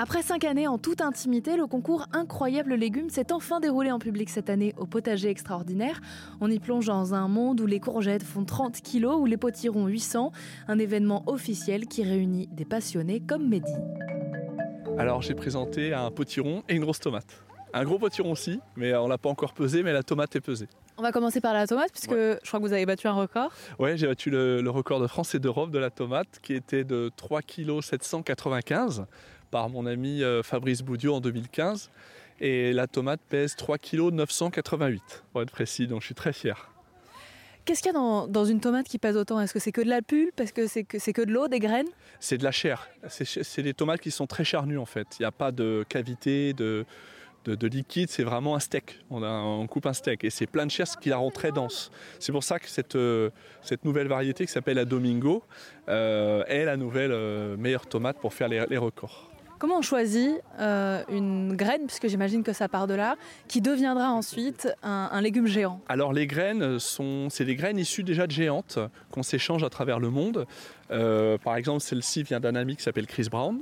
Après cinq années en toute intimité, le concours Incroyable Légumes s'est enfin déroulé en public cette année au potager extraordinaire. On y plonge dans un monde où les courgettes font 30 kilos, où les potirons 800, un événement officiel qui réunit des passionnés comme Mehdi. Alors j'ai présenté un potiron et une grosse tomate. Un gros potiron aussi, mais on l'a pas encore pesé, mais la tomate est pesée. On va commencer par la tomate, puisque je crois que vous avez battu un record. Oui, j'ai battu le, record de France et d'Europe de la tomate, qui était de 3 kg 795 par mon ami euh, Fabrice Boudiot en 2015. Et la tomate pèse 3 kg 988, pour être précis, donc je suis très fier. Qu'est-ce qu'il y a dans, une tomate qui pèse autant? Est-ce que c'est que de la pulpe? Est-ce que c'est que, que de l'eau, des graines? C'est de la chair. C'est des tomates qui sont très charnues en fait. Il n'y a pas de cavité, de, de, liquide, c'est vraiment un steak. On, coupe un steak et c'est plein de chair, ce qui la rend très dense. C'est pour ça que cette, euh, cette nouvelle variété qui s'appelle la Domingo euh, est la nouvelle euh, meilleure tomate pour faire les, records. Comment on choisit une graine, puisque j'imagine que ça part de là, qui deviendra ensuite un, légume géant? Alors les graines, sont, c'est des graines issues déjà de géantes qu'on s'échange à travers le monde. par exemple, celle-ci vient d'un ami qui s'appelle Chris Brown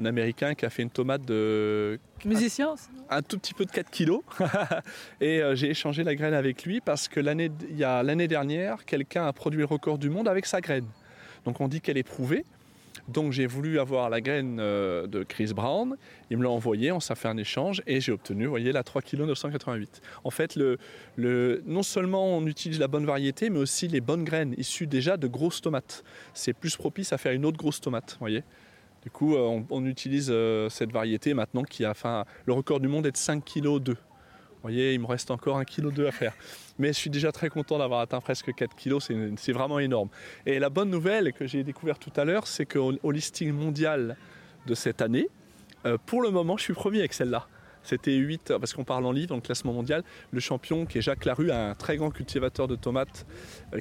un Américain qui a fait une tomate de... Musicien Un tout petit peu de 4 kilos. et euh, j'ai échangé la graine avec lui parce que l'année, il y a l'année dernière, quelqu'un a produit le record du monde avec sa graine. Donc on dit qu'elle est prouvée. Donc j'ai voulu avoir la graine euh, de Chris Brown, il me l'a envoyé, on s'est fait un échange et j'ai obtenu, voyez, la 3 kg 988. En fait, non seulement on utilise la bonne variété, mais aussi les bonnes graines issues déjà de grosses tomates. C'est plus propice à faire une autre grosse tomate, voyez. Du coup, euh, on, utilise euh, cette variété maintenant qui a, enfin, le record du monde est de 5 kg 2. Vous voyez, il me reste encore 1 kg 2 à faire. Mais je suis déjà très content d'avoir atteint presque 4 kg, c'est vraiment énorme. Et la bonne nouvelle que j'ai découverte tout à l'heure, c'est qu'au listing mondial de cette année, euh, pour le moment, je suis premier avec celle-là. C'était 8, parce qu'on parle en livre, dans le classement mondial. Le champion, qui est Jacques Larue, un très grand cultivateur de tomates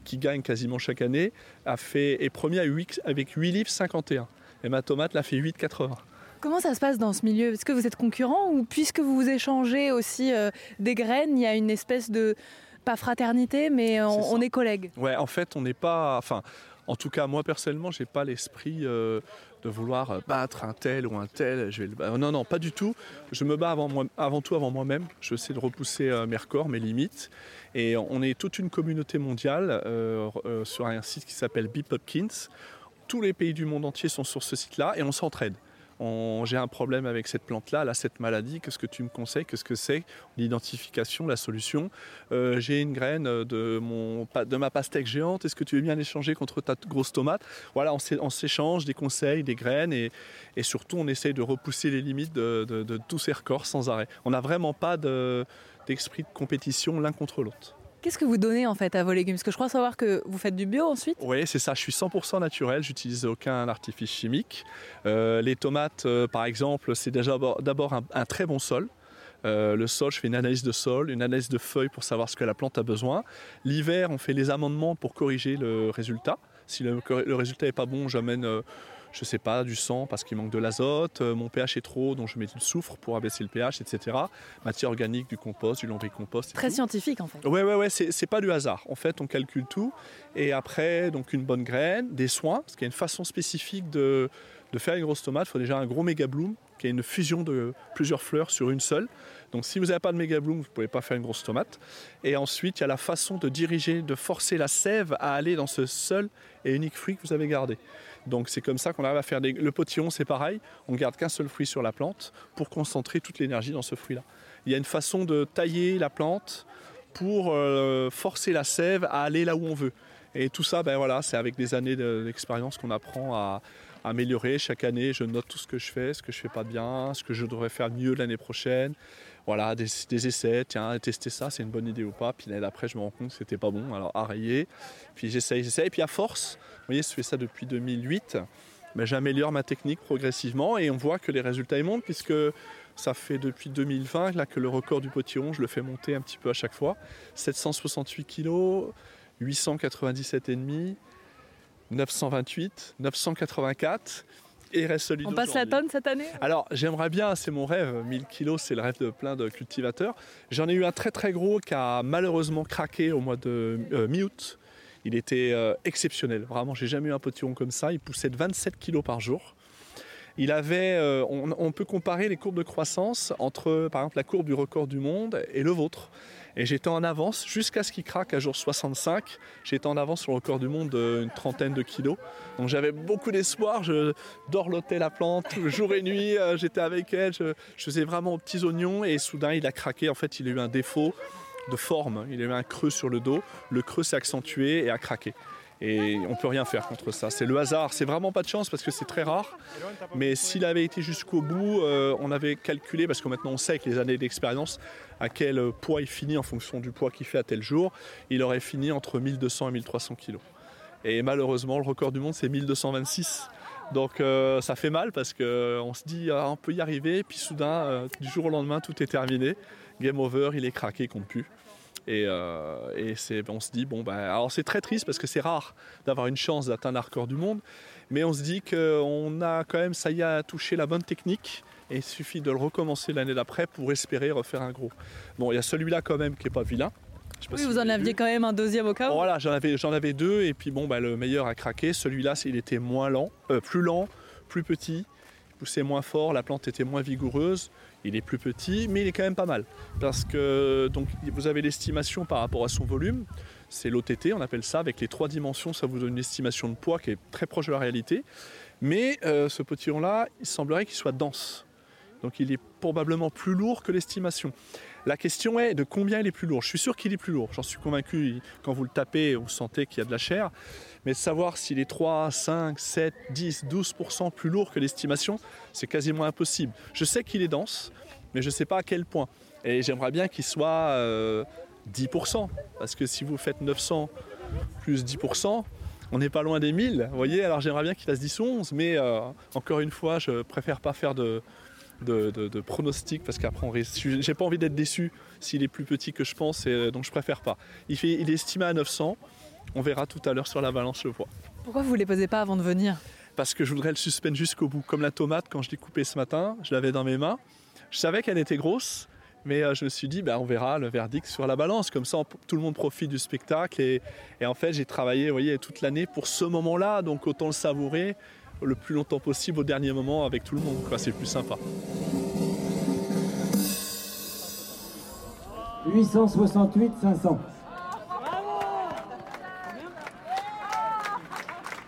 qui gagne quasiment chaque année, a fait, est premier avec 8 livres 51 et ma tomate l'a fait 8,80. Comment ça se passe dans ce milieu? Est-ce que vous êtes concurrent ou puisque vous vous échangez aussi euh, des graines, il y a une espèce de pas fraternité, mais on est, collègues? Ouais, en fait, on n'est pas. Enfin, en tout cas, moi personnellement, j'ai pas l'esprit euh, de vouloir euh, battre un tel ou un tel. Je vais Non, non, pas du tout. Je me bats avant, moi, avant tout avant moi-même. Je sais de repousser mes records, mes limites. Et on est toute une communauté mondiale sur un site qui s'appelle Beep Hopkins tous les pays du monde entier sont sur ce site-là et on s'entraide. J'ai un problème avec cette plante-là, là, cette maladie, qu'est-ce que tu me conseilles, qu'est-ce que c'est L'identification, la solution? Euh, j'ai une graine de, mon, de ma pastèque géante, est-ce que tu veux bien l'échanger contre ta grosse tomate? Voilà, on s'échange des conseils, des graines et, surtout on essaye de repousser les limites de, tous ces records sans arrêt. On n'a vraiment pas d'esprit de compétition l'un contre l'autre. Qu'est-ce que vous donnez en fait à vos légumes? Parce que je crois savoir que vous faites du bio ensuite. Oui, c'est ça. Je suis 100% naturel. J'utilise aucun artifice chimique. Euh, les tomates, euh, par exemple, c'est déjà d'abord un, très bon sol. Euh, le sol, je fais une analyse de sol, une analyse de feuilles pour savoir ce que la plante a besoin. L'hiver, on fait les amendements pour corriger le résultat. Si le, résultat n'est pas bon, j'amène, je sais pas, du sang parce qu'il manque de l'azote, euh, mon pH est trop, donc je mets du soufre pour abaisser le pH, etc. Matière organique, du compost, du lombricompost. Très scientifique en fait. Ouais, ouais, ouais, c'est pas du hasard. En fait, on calcule tout. Et après, donc une bonne graine, des soins, parce qu'il y a une façon spécifique de, de faire une grosse tomate. Il faut déjà un gros méga bloom qui est une fusion de plusieurs fleurs sur une seule. Donc si vous n'avez pas de méga bloom, vous ne pouvez pas faire une grosse tomate. Et ensuite, il y a la façon de diriger, de forcer la sève à aller dans ce seul et unique fruit que vous avez gardé. Donc c'est comme ça qu'on arrive à faire des... Le potillon, c'est pareil, on garde qu'un seul fruit sur la plante pour concentrer toute l'énergie dans ce fruit-là. Il y a une façon de tailler la plante pour euh, forcer la sève à aller là où on veut. Et tout ça, ben c'est avec des années d'expérience qu'on apprend à, améliorer. Chaque année, je note tout ce que je fais, ce que je fais pas bien, ce que je devrais faire mieux l'année prochaine. Voilà, des, essais, tiens, tester ça, c'est une bonne idée ou pas. Puis l'année d'après, je me rends compte que c'était pas bon, alors arrayer. Puis j'essaye, j'essaye. Puis à force, vous voyez, je fais ça depuis 2008. Ben, j'améliore ma technique progressivement et on voit que les résultats montent puisque ça fait depuis 2020 là, que le record du potillon, je le fais monter un petit peu à chaque fois. 768 kg, 897,5 928, 984 et reste solide. On passe la tonne cette année Alors j'aimerais bien, c'est mon rêve, 1000 kilos, c'est le rêve de plein de cultivateurs. J'en ai eu un très très gros qui a malheureusement craqué au mois de euh, mi-août. Il était euh, exceptionnel, vraiment, j'ai jamais eu un potillon comme ça. Il poussait de 27 kilos par jour. il avait, euh, on, on, peut comparer les courbes de croissance entre, par exemple, la courbe du record du monde et le vôtre. Et j'étais en avance jusqu'à ce qu'il craque à jour 65. J'étais en avance sur le record du monde d'une trentaine de kilos. Donc j'avais beaucoup d'espoir. Je dorlotais la plante jour et nuit. Euh, j'étais avec elle. Je, faisais vraiment petits oignons. Et soudain, il a craqué. En fait, il a eu un défaut de forme. Il a eu un creux sur le dos. Le creux s'est accentué et a craqué. Et on ne peut rien faire contre ça. C'est le hasard. C'est vraiment pas de chance parce que c'est très rare. Mais s'il avait été jusqu'au bout, euh, on avait calculé, parce que maintenant on sait avec les années d'expérience à quel poids il finit en fonction du poids qu'il fait à tel jour. Il aurait fini entre 1200 et 1300 kilos. Et malheureusement, le record du monde, c'est 1226. Donc euh, ça fait mal parce qu'on se dit ah, on peut y arriver, puis soudain, euh, du jour au lendemain, tout est terminé. Game over, il est craqué, compte plus. Et, euh, on se dit, bon, bah, alors c'est très triste parce que c'est rare d'avoir une chance d'atteindre un record du monde, mais on se dit qu'on a quand même, ça y a touché la bonne technique, et il suffit de le recommencer l'année d'après pour espérer refaire un gros. Bon, il y a celui-là quand même qui n'est pas vilain. Oui, vous en aviez quand même un deuxième au cas où Voilà, j'en avais, j'en avais deux, et puis bon, bah, le meilleur a craqué. Celui-là, il était moins lent, euh, plus lent, plus petit, poussait moins fort, la plante était moins vigoureuse. Il est plus petit, mais il est quand même pas mal. Parce que vous avez l'estimation par rapport à son volume. C'est l'OTT, on appelle ça. Avec les trois dimensions, ça vous donne une estimation de poids qui est très proche de la réalité. Mais euh, ce potiron-là, il semblerait qu'il soit dense. Donc il est probablement plus lourd que l'estimation. La question est de combien il est plus lourd. Je suis sûr qu'il est plus lourd. J'en suis convaincu. Quand vous le tapez, vous sentez qu'il y a de la chair. Mais savoir s'il est 3, 5, 7, 10, 12% plus lourd que l'estimation, c'est quasiment impossible. Je sais qu'il est dense, mais je ne sais pas à quel point. Et j'aimerais bien qu'il soit 10%. Euh, Parce que si vous faites 900 plus 10%, on n'est pas loin des 1000. Vous voyez, alors j'aimerais bien qu'il fasse 10 ou 11. Mais euh, encore une fois, je préfère pas faire de, de, pronostics parce qu'après on risque. J'ai pas envie d'être déçu s'il est plus petit que je pense et donc je préfère pas. Il, fait, il est estimé à 900. On verra tout à l'heure sur la balance le poids. Pourquoi vous ne les posez pas avant de venir? Parce que je voudrais le suspendre jusqu'au bout. Comme la tomate, quand je l'ai coupée ce matin, je l'avais dans mes mains. Je savais qu'elle était grosse, mais euh, je me suis dit, bah, on verra le verdict sur la balance. Comme ça, tout le monde profite du spectacle. Et, en fait, j'ai travaillé vous voyez, toute l'année pour ce moment-là, donc autant le savourer le plus longtemps possible au dernier moment avec tout le monde. C'est plus sympa. 868 500.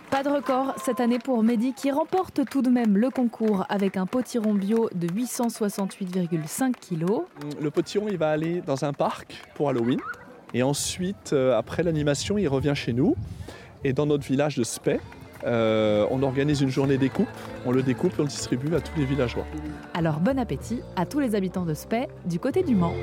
Pas de record cette année pour Mehdi qui remporte tout de même le concours avec un potiron bio de 868,5 kg. Le potiron, il va aller dans un parc pour Halloween. Et ensuite, euh, après l'animation, il revient chez nous. Et dans notre village de Spey, euh, on organise une journée découpe, on le découpe et on le distribue à tous les villageois. Alors bon appétit à tous les habitants de Spey du côté du Mans.